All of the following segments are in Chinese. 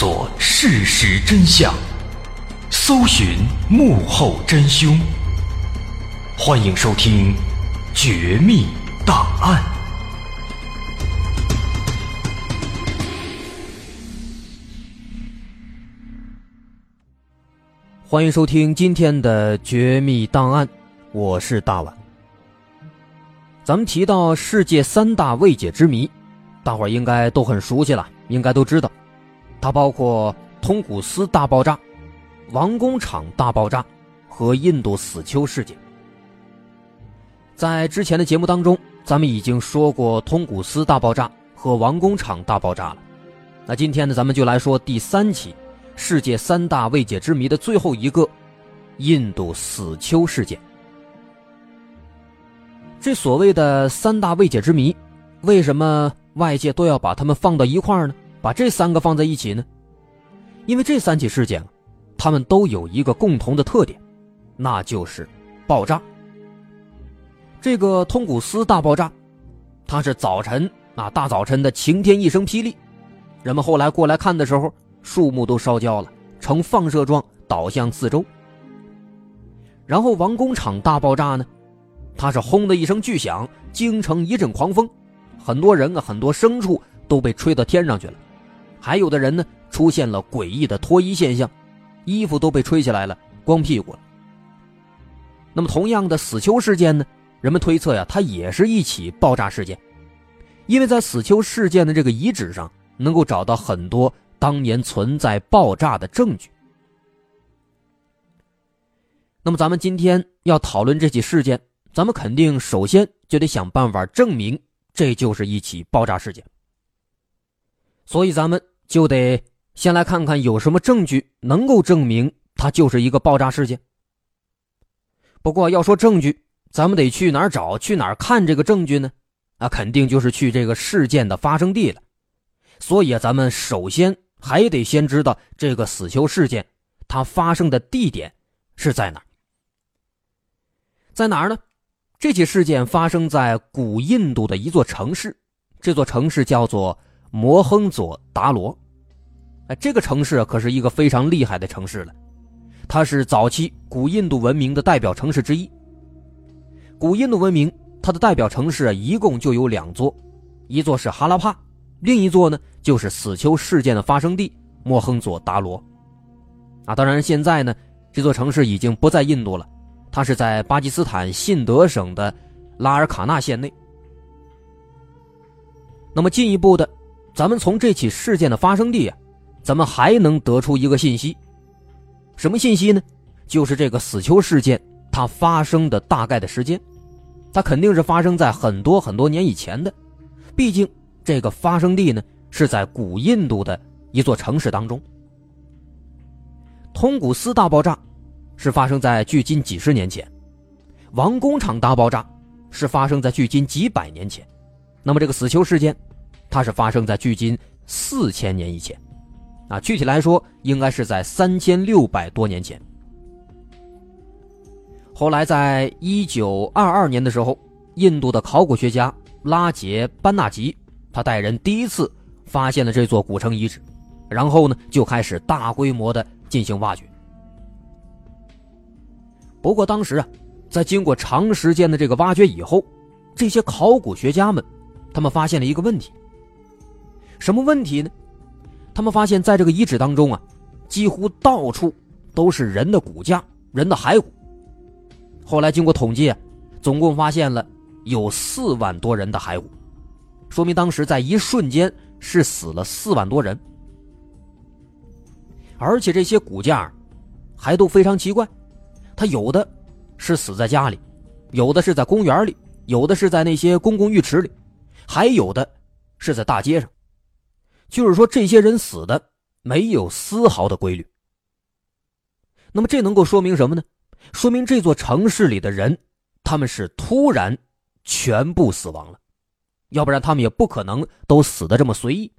索事实真相，搜寻幕后真凶。欢迎收听《绝密档案》，欢迎收听今天的《绝密档案》，我是大碗。咱们提到世界三大未解之谜，大伙儿应该都很熟悉了，应该都知道，它包括通古斯大爆炸、王工厂大爆炸和印度死丘事件。在之前的节目当中，咱们已经说过通古斯大爆炸和王工厂大爆炸了。那今天呢，咱们就来说第三起世界三大未解之谜的最后一个——印度死丘事件。这所谓的三大未解之谜，为什么外界都要把它们放到一块儿呢？把这三个放在一起呢？因为这三起事件，它们都有一个共同的特点，那就是爆炸。这个通古斯大爆炸，它是早晨啊，大早晨的晴天一声霹雳，人们后来过来看的时候，树木都烧焦了，呈放射状倒向四周。然后王工厂大爆炸呢？它是轰的一声巨响，京城一阵狂风，很多人啊，很多牲畜都被吹到天上去了，还有的人呢，出现了诡异的脱衣现象，衣服都被吹起来了，光屁股了。那么，同样的死囚事件呢？人们推测呀，它也是一起爆炸事件，因为在死囚事件的这个遗址上，能够找到很多当年存在爆炸的证据。那么，咱们今天要讨论这起事件。咱们肯定首先就得想办法证明这就是一起爆炸事件，所以咱们就得先来看看有什么证据能够证明它就是一个爆炸事件。不过要说证据，咱们得去哪儿找、去哪儿看这个证据呢？啊，肯定就是去这个事件的发生地了。所以啊，咱们首先还得先知道这个死囚事件它发生的地点是在哪儿，在哪儿呢？这起事件发生在古印度的一座城市，这座城市叫做摩亨佐达罗。哎，这个城市可是一个非常厉害的城市了，它是早期古印度文明的代表城市之一。古印度文明它的代表城市一共就有两座，一座是哈拉帕，另一座呢就是死囚事件的发生地摩亨佐达罗。啊，当然现在呢，这座城市已经不在印度了。它是在巴基斯坦信德省的拉尔卡纳县内。那么进一步的，咱们从这起事件的发生地啊，咱们还能得出一个信息，什么信息呢？就是这个死囚事件它发生的大概的时间，它肯定是发生在很多很多年以前的，毕竟这个发生地呢是在古印度的一座城市当中。通古斯大爆炸。是发生在距今几十年前，王工厂大爆炸是发生在距今几百年前，那么这个死囚事件，它是发生在距今四千年以前，啊，具体来说应该是在三千六百多年前。后来在一九二二年的时候，印度的考古学家拉杰班纳吉，他带人第一次发现了这座古城遗址，然后呢就开始大规模的进行挖掘。不过当时啊，在经过长时间的这个挖掘以后，这些考古学家们，他们发现了一个问题。什么问题呢？他们发现，在这个遗址当中啊，几乎到处都是人的骨架、人的骸骨。后来经过统计，总共发现了有四万多人的骸骨，说明当时在一瞬间是死了四万多人。而且这些骨架还都非常奇怪。他有的是死在家里，有的是在公园里，有的是在那些公共浴池里，还有的是在大街上。就是说，这些人死的没有丝毫的规律。那么，这能够说明什么呢？说明这座城市里的人，他们是突然全部死亡了，要不然他们也不可能都死的这么随意。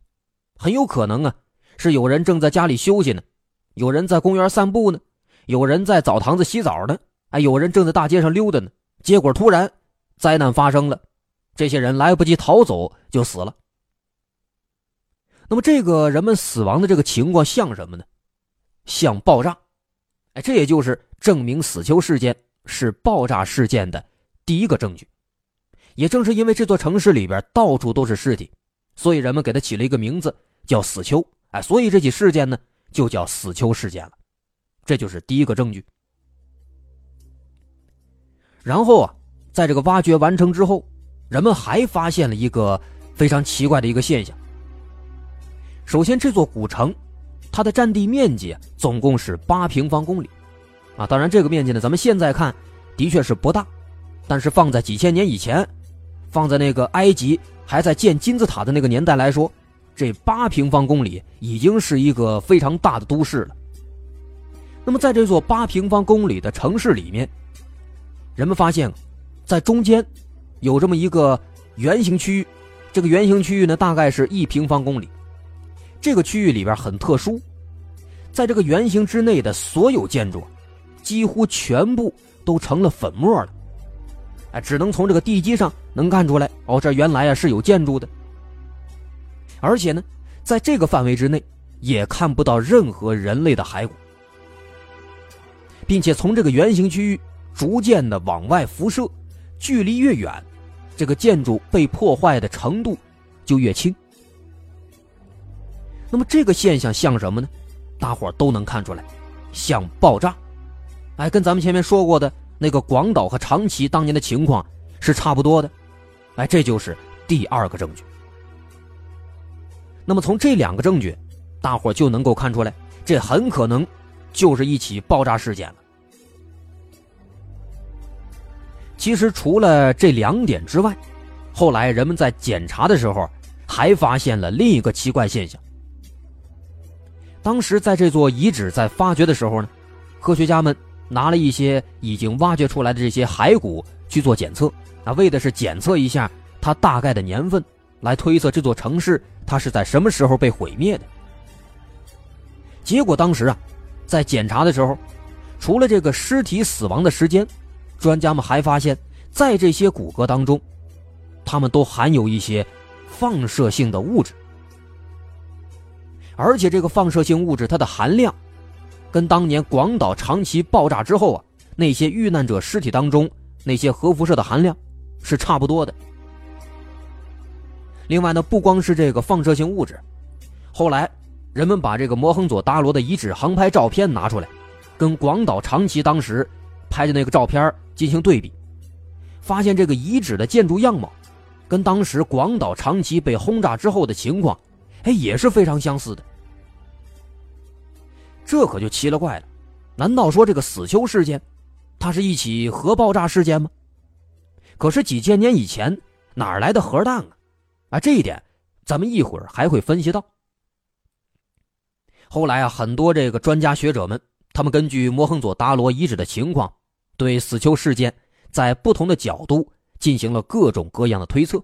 很有可能啊，是有人正在家里休息呢，有人在公园散步呢。有人在澡堂子洗澡呢，哎，有人正在大街上溜达呢，结果突然灾难发生了，这些人来不及逃走就死了。那么这个人们死亡的这个情况像什么呢？像爆炸。哎，这也就是证明死囚事件是爆炸事件的第一个证据。也正是因为这座城市里边到处都是尸体，所以人们给它起了一个名字叫死囚。哎，所以这起事件呢就叫死囚事件了。这就是第一个证据。然后啊，在这个挖掘完成之后，人们还发现了一个非常奇怪的一个现象。首先，这座古城，它的占地面积总共是八平方公里，啊，当然这个面积呢，咱们现在看的确是不大，但是放在几千年以前，放在那个埃及还在建金字塔的那个年代来说，这八平方公里已经是一个非常大的都市了。那么，在这座八平方公里的城市里面，人们发现，在中间有这么一个圆形区域，这个圆形区域呢，大概是一平方公里。这个区域里边很特殊，在这个圆形之内的所有建筑，几乎全部都成了粉末了。哎，只能从这个地基上能看出来，哦，这原来啊是有建筑的。而且呢，在这个范围之内也看不到任何人类的骸骨，并且从这个圆形区域逐渐的往外辐射，距离越远，这个建筑被破坏的程度就越轻。那么这个现象像什么呢？大伙都能看出来，像爆炸。哎，跟咱们前面说过的那个广岛和长崎当年的情况是差不多的。哎，这就是第二个证据。那么从这两个证据，大伙就能够看出来，这很可能就是一起爆炸事件了。其实除了这两点之外，后来人们在检查的时候还发现了另一个奇怪现象。当时在这座遗址在发掘的时候呢，科学家们拿了一些已经挖掘出来的这些骸骨去做检测，啊，为的是检测一下它大概的年份，来推测这座城市它是在什么时候被毁灭的。结果当时啊，在检查的时候，除了这个尸体死亡的时间，专家们还发现，在这些骨骼当中，它们都含有一些放射性的物质。而且这个放射性物质它的含量，跟当年广岛、长崎爆炸之后啊那些遇难者尸体当中那些核辐射的含量是差不多的。另外呢，不光是这个放射性物质，后来人们把这个摩亨佐达罗的遗址航拍照片拿出来，跟广岛、长崎当时拍的那个照片进行对比，发现这个遗址的建筑样貌，跟当时广岛、长崎被轰炸之后的情况，哎，也是非常相似的。这可就奇了怪了，难道说这个死囚事件，它是一起核爆炸事件吗？可是几千年以前哪来的核弹啊？啊，这一点咱们一会儿还会分析到。后来啊，很多这个专家学者们，他们根据摩亨佐达罗遗址的情况，对死囚事件在不同的角度进行了各种各样的推测。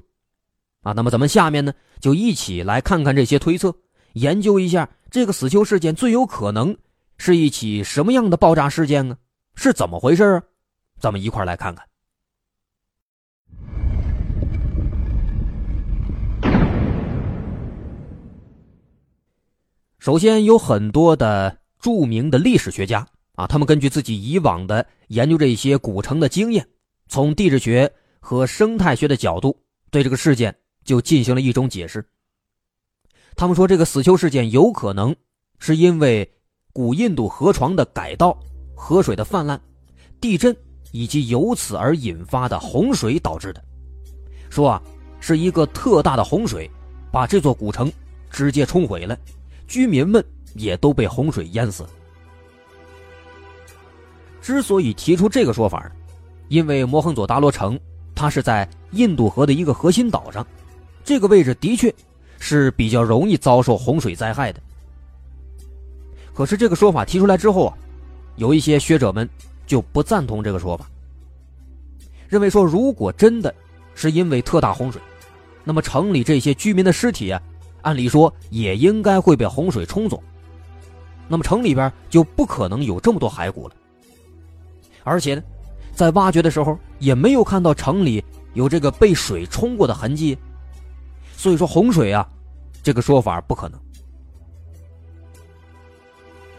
啊，那么咱们下面呢，就一起来看看这些推测，研究一下。这个死囚事件最有可能是一起什么样的爆炸事件呢？是怎么回事啊？咱们一块来看看。首先，有很多的著名的历史学家啊，他们根据自己以往的研究这些古城的经验，从地质学和生态学的角度，对这个事件就进行了一种解释。他们说，这个死囚事件有可能是因为古印度河床的改道、河水的泛滥、地震以及由此而引发的洪水导致的。说啊，是一个特大的洪水，把这座古城直接冲毁了，居民们也都被洪水淹死了。之所以提出这个说法，因为摩亨佐达罗城它是在印度河的一个核心岛上，这个位置的确。是比较容易遭受洪水灾害的。可是这个说法提出来之后啊，有一些学者们就不赞同这个说法，认为说如果真的是因为特大洪水，那么城里这些居民的尸体啊，按理说也应该会被洪水冲走，那么城里边就不可能有这么多骸骨了。而且呢，在挖掘的时候也没有看到城里有这个被水冲过的痕迹。所以说洪水啊，这个说法不可能。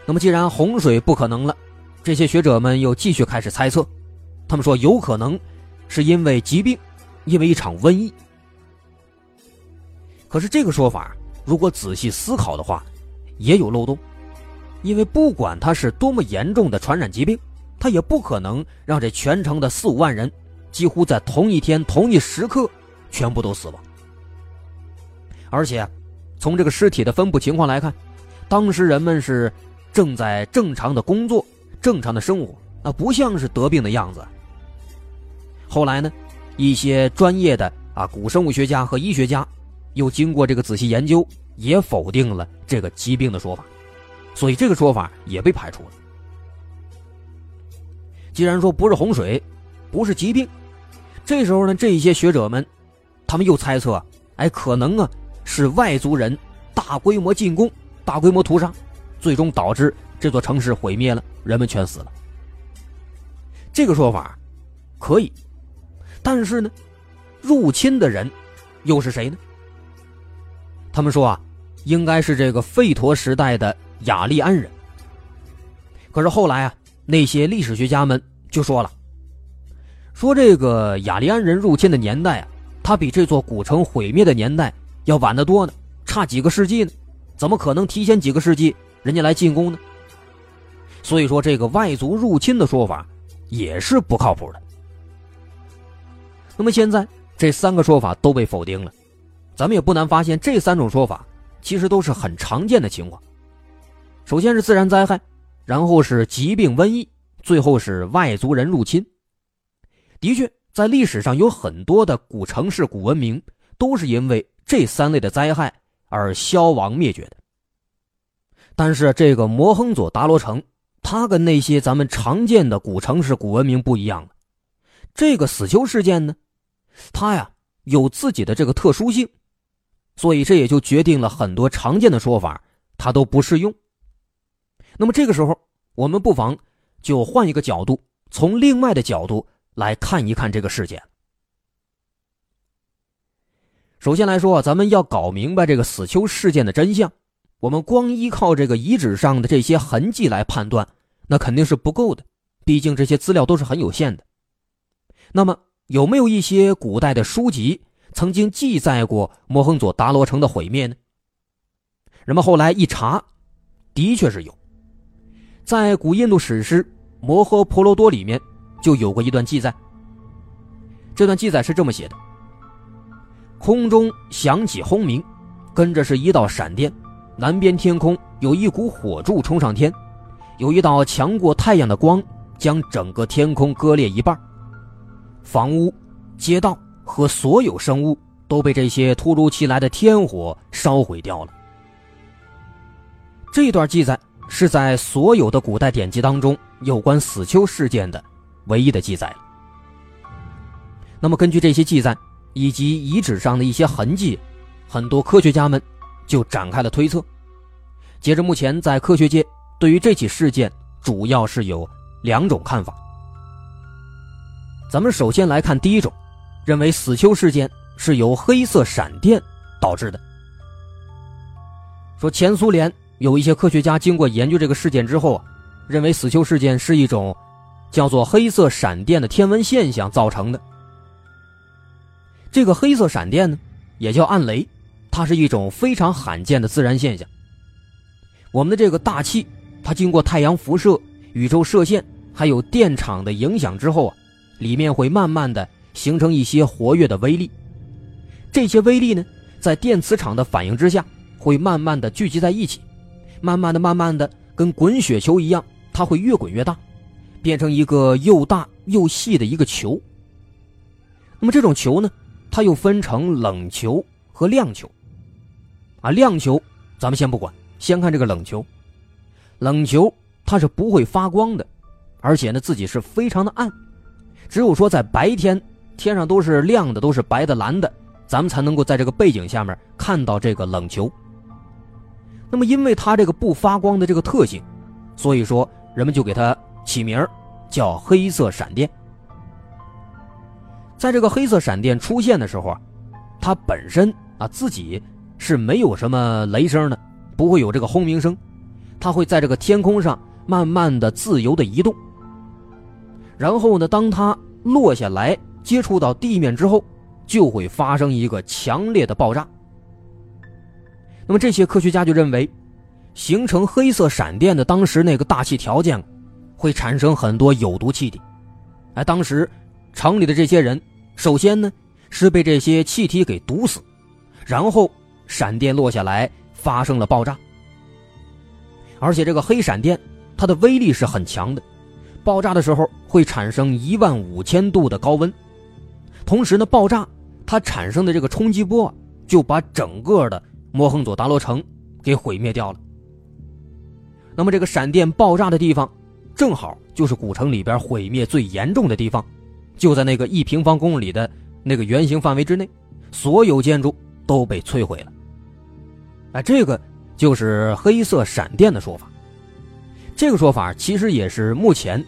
那么，既然洪水不可能了，这些学者们又继续开始猜测，他们说有可能是因为疾病，因为一场瘟疫。可是这个说法，如果仔细思考的话，也有漏洞，因为不管它是多么严重的传染疾病，它也不可能让这全城的四五万人几乎在同一天、同一时刻全部都死亡。而且，从这个尸体的分布情况来看，当时人们是。正在正常的工作，正常的生活，那不像是得病的样子。后来呢，一些专业的啊古生物学家和医学家，又经过这个仔细研究，也否定了这个疾病的说法，所以这个说法也被排除了。既然说不是洪水，不是疾病，这时候呢，这一些学者们，他们又猜测，哎，可能啊是外族人大规模进攻，大规模屠杀。最终导致这座城市毁灭了，人们全死了。这个说法可以，但是呢，入侵的人又是谁呢？他们说啊，应该是这个吠陀时代的雅利安人。可是后来啊，那些历史学家们就说了，说这个雅利安人入侵的年代啊，他比这座古城毁灭的年代要晚得多呢，差几个世纪呢？怎么可能提前几个世纪？人家来进攻呢，所以说这个外族入侵的说法也是不靠谱的。那么现在这三个说法都被否定了，咱们也不难发现，这三种说法其实都是很常见的情况。首先是自然灾害，然后是疾病瘟疫，最后是外族人入侵。的确，在历史上有很多的古城市、古文明都是因为这三类的灾害而消亡灭绝的。但是这个摩亨佐达罗城，它跟那些咱们常见的古城市、古文明不一样了。这个死囚事件呢，它呀有自己的这个特殊性，所以这也就决定了很多常见的说法它都不适用。那么这个时候，我们不妨就换一个角度，从另外的角度来看一看这个事件。首先来说，咱们要搞明白这个死囚事件的真相。我们光依靠这个遗址上的这些痕迹来判断，那肯定是不够的。毕竟这些资料都是很有限的。那么，有没有一些古代的书籍曾经记载过摩亨佐达罗城的毁灭呢？人们后来一查，的确是有。在古印度史诗《摩诃婆罗多》里面就有过一段记载。这段记载是这么写的：空中响起轰鸣，跟着是一道闪电。南边天空有一股火柱冲上天，有一道强过太阳的光将整个天空割裂一半，房屋、街道和所有生物都被这些突如其来的天火烧毁掉了。这段记载是在所有的古代典籍当中有关死囚事件的唯一的记载了。那么，根据这些记载以及遗址上的一些痕迹，很多科学家们。就展开了推测。截至目前，在科学界对于这起事件主要是有两种看法。咱们首先来看第一种，认为死囚事件是由黑色闪电导致的。说前苏联有一些科学家经过研究这个事件之后啊，认为死囚事件是一种叫做黑色闪电的天文现象造成的。这个黑色闪电呢，也叫暗雷。它是一种非常罕见的自然现象。我们的这个大气，它经过太阳辐射、宇宙射线，还有电场的影响之后啊，里面会慢慢的形成一些活跃的微粒。这些微粒呢，在电磁场的反应之下，会慢慢的聚集在一起，慢慢的、慢慢的，跟滚雪球一样，它会越滚越大，变成一个又大又细的一个球。那么这种球呢，它又分成冷球和亮球。啊，亮球，咱们先不管，先看这个冷球。冷球它是不会发光的，而且呢自己是非常的暗，只有说在白天天上都是亮的，都是白的、蓝的，咱们才能够在这个背景下面看到这个冷球。那么因为它这个不发光的这个特性，所以说人们就给它起名叫黑色闪电。在这个黑色闪电出现的时候啊，它本身啊自己。是没有什么雷声的，不会有这个轰鸣声，它会在这个天空上慢慢的自由的移动。然后呢，当它落下来接触到地面之后，就会发生一个强烈的爆炸。那么这些科学家就认为，形成黑色闪电的当时那个大气条件，会产生很多有毒气体。哎，当时城里的这些人，首先呢是被这些气体给毒死，然后闪电落下来发生了爆炸。而且这个黑闪电，它的威力是很强的，爆炸的时候会产生一万五千度的高温，同时呢，爆炸它产生的这个冲击波就把整个的。摩亨佐达罗城给毁灭掉了。那么这个闪电爆炸的地方，正好就是古城里边毁灭最严重的地方，就在那个一平方公里的那个圆形范围之内，所有建筑都被摧毁了。哎，这个就是黑色闪电的说法。这个说法其实也是目前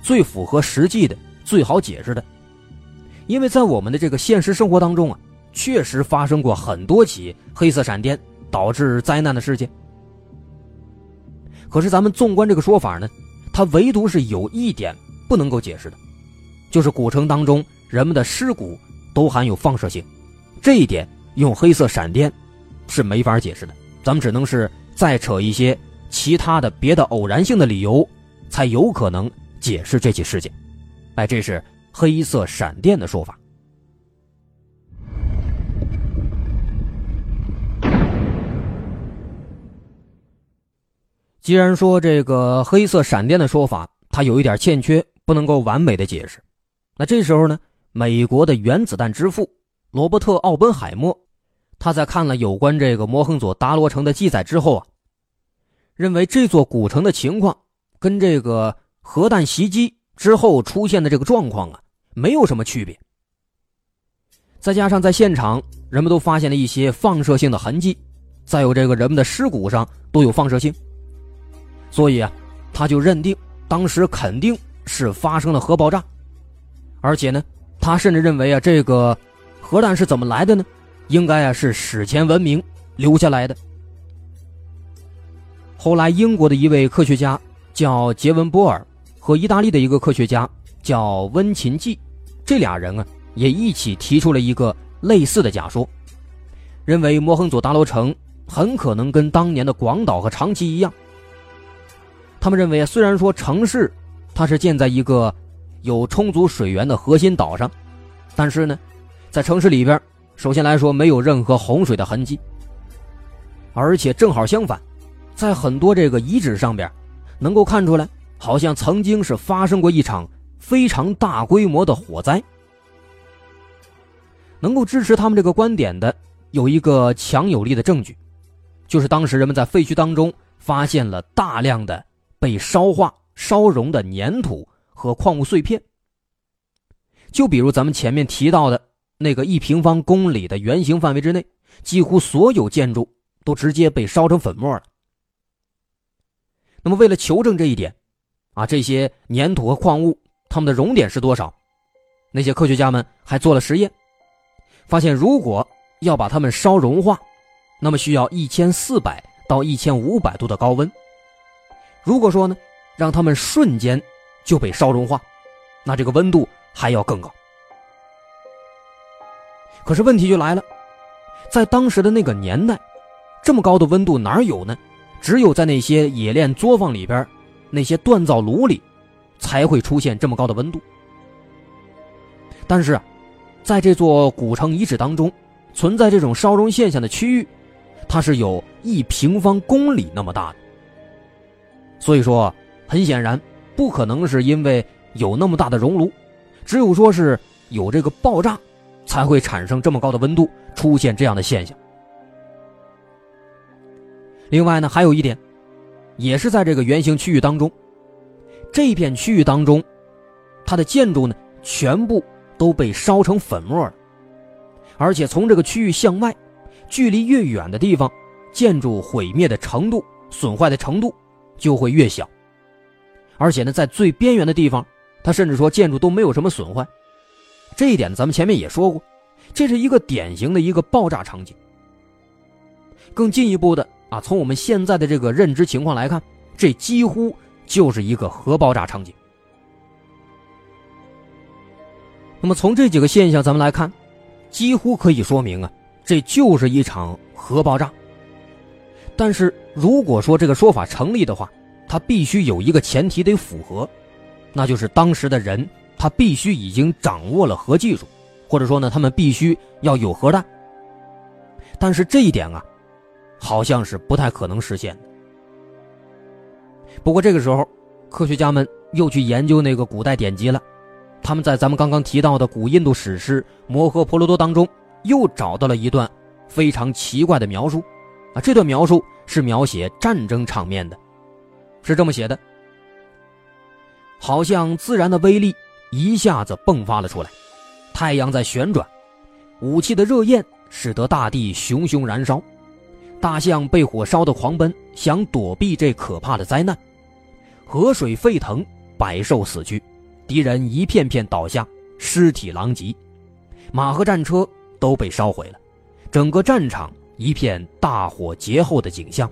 最符合实际的、最好解释的，因为在我们的这个现实生活当中啊。确实发生过很多起黑色闪电导致灾难的事件。可是咱们纵观这个说法呢，它唯独是有一点不能够解释的，就是古城当中人们的尸骨都含有放射性，这一点用黑色闪电是没法解释的。咱们只能是再扯一些其他的别的偶然性的理由，才有可能解释这起事件。哎，这是黑色闪电的说法。既然说这个黑色闪电的说法，它有一点欠缺，不能够完美的解释。那这时候呢，美国的原子弹之父罗伯特·奥本海默，他在看了有关这个摩亨佐达罗城的记载之后啊，认为这座古城的情况跟这个核弹袭击之后出现的这个状况啊，没有什么区别。再加上在现场人们都发现了一些放射性的痕迹，再有这个人们的尸骨上都有放射性。所以啊，他就认定当时肯定是发生了核爆炸，而且呢，他甚至认为啊，这个核弹是怎么来的呢？应该啊是史前文明留下来的。后来，英国的一位科学家叫杰文波尔，和意大利的一个科学家叫温琴季，这俩人啊也一起提出了一个类似的假说，认为摩亨佐达罗城很可能跟当年的广岛和长崎一样。他们认为，虽然说城市它是建在一个有充足水源的核心岛上，但是呢，在城市里边，首先来说没有任何洪水的痕迹，而且正好相反，在很多这个遗址上边，能够看出来，好像曾经是发生过一场非常大规模的火灾。能够支持他们这个观点的有一个强有力的证据，就是当时人们在废墟当中发现了大量的。被烧化、烧融的粘土和矿物碎片，就比如咱们前面提到的那个一平方公里的圆形范围之内，几乎所有建筑都直接被烧成粉末了。那么，为了求证这一点，啊，这些粘土和矿物它们的熔点是多少？那些科学家们还做了实验，发现如果要把它们烧融化，那么需要一千四百到一千五百度的高温。如果说呢，让他们瞬间就被烧融化，那这个温度还要更高。可是问题就来了，在当时的那个年代，这么高的温度哪有呢？只有在那些冶炼作坊里边，那些锻造炉里，才会出现这么高的温度。但是啊，在这座古城遗址当中，存在这种烧融现象的区域，它是有一平方公里那么大的。所以说，很显然，不可能是因为有那么大的熔炉，只有说是有这个爆炸，才会产生这么高的温度，出现这样的现象。另外呢，还有一点，也是在这个圆形区域当中，这片区域当中，它的建筑呢，全部都被烧成粉末了，而且从这个区域向外，距离越远的地方，建筑毁灭的程度、损坏的程度。就会越小，而且呢，在最边缘的地方，它甚至说建筑都没有什么损坏。这一点咱们前面也说过，这是一个典型的一个爆炸场景。更进一步的啊，从我们现在的这个认知情况来看，这几乎就是一个核爆炸场景。那么从这几个现象咱们来看，几乎可以说明啊，这就是一场核爆炸。但是如果说这个说法成立的话，它必须有一个前提得符合，那就是当时的人他必须已经掌握了核技术，或者说呢，他们必须要有核弹。但是这一点啊，好像是不太可能实现的。不过这个时候，科学家们又去研究那个古代典籍了，他们在咱们刚刚提到的古印度史诗《摩诃婆罗多》当中，又找到了一段非常奇怪的描述，啊，这段描述是描写战争场面的，是这么写的：好像自然的威力一下子迸发了出来，太阳在旋转，武器的热焰。使得大地熊熊燃烧，大象被火烧得狂奔，想躲避这可怕的灾难。河水沸腾，百兽死去，敌人一片片倒下，尸体狼藉，马和战车都被烧毁了，整个战场一片大火劫后的景象。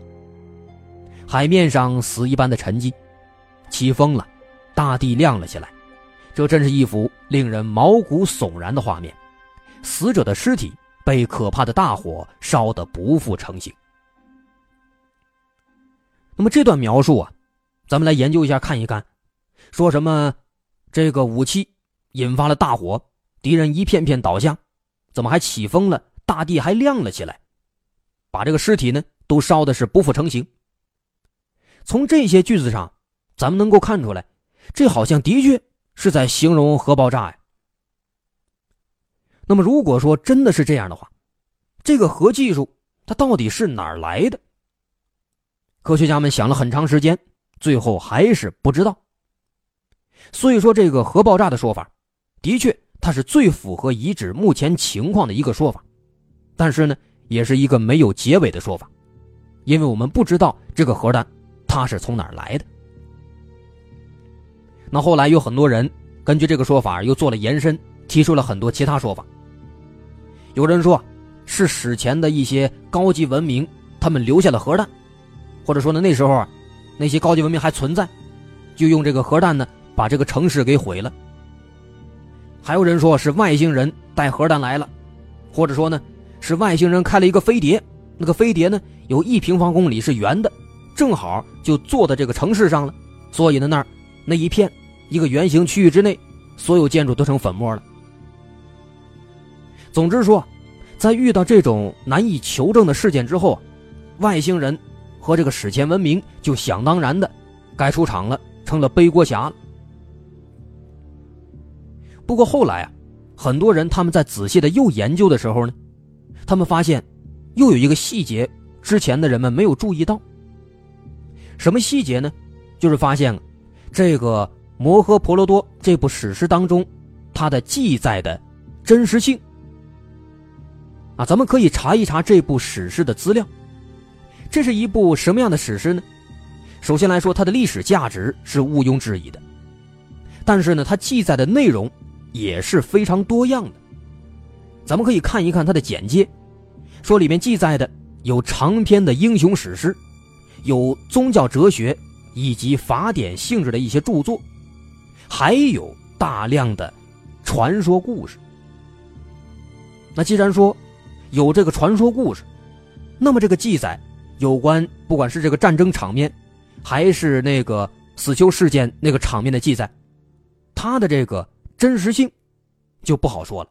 海面上死一般的沉寂，起风了，大地亮了起来，这真是一幅令人毛骨悚然的画面。死者的尸体。被可怕的大火烧得不复成形。那么这段描述啊，咱们来研究一下，看一看，说什么这个武器引发了大火，敌人一片片倒下，怎么还起风了？大地还亮了起来，把这个尸体呢都烧的是不复成形。从这些句子上，咱们能够看出来，这好像的确是在形容核爆炸呀。那么，如果说真的是这样的话，这个核技术它到底是哪儿来的？科学家们想了很长时间，最后还是不知道。所以说，这个核爆炸的说法，的确它是最符合遗址目前情况的一个说法，但是呢，也是一个没有结尾的说法，因为我们不知道这个核弹它是从哪儿来的。那后来有很多人根据这个说法又做了延伸，提出了很多其他说法。有人说，是史前的一些高级文明，他们留下了核弹，或者说呢，那时候啊，那些高级文明还存在，就用这个核弹呢，把这个城市给毁了。还有人说是外星人带核弹来了，或者说呢，是外星人开了一个飞碟，那个飞碟呢有一平方公里是圆的，正好就坐在这个城市上了，所以呢那儿那一片一个圆形区域之内，所有建筑都成粉末了。总之说，在遇到这种难以求证的事件之后，外星人和这个史前文明就想当然的该出场了，成了背锅侠了。不过后来啊，很多人他们在仔细的又研究的时候呢，他们发现又有一个细节，之前的人们没有注意到。什么细节呢？就是发现这个《摩诃婆罗多》这部史诗当中，它的记载的真实性。啊，咱们可以查一查这部史诗的资料。这是一部什么样的史诗呢？首先来说，它的历史价值是毋庸置疑的，但是呢，它记载的内容也是非常多样的。咱们可以看一看它的简介，说里面记载的有长篇的英雄史诗，有宗教哲学以及法典性质的一些著作，还有大量的传说故事。那既然说，有这个传说故事，那么这个记载有关不管是这个战争场面，还是那个死囚事件那个场面的记载，它的这个真实性就不好说了。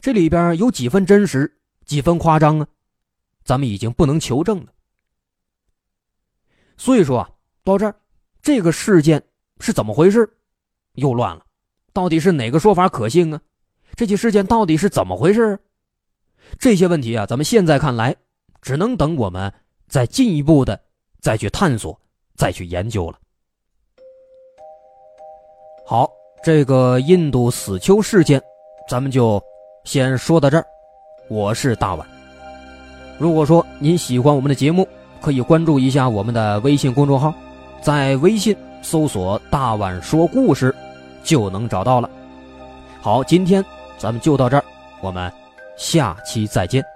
这里边有几分真实，几分夸张啊？咱们已经不能求证了。所以说啊，到这儿，这个事件是怎么回事？又乱了，到底是哪个说法可信啊？这起事件到底是怎么回事？这些问题啊，咱们现在看来，只能等我们再进一步的再去探索、再去研究了。好，这个印度死囚事件，咱们就先说到这儿。我是大碗。如果说您喜欢我们的节目，可以关注一下我们的微信公众号，在微信搜索“大碗说故事”，就能找到了。好，今天咱们就到这儿，我们。下期再见。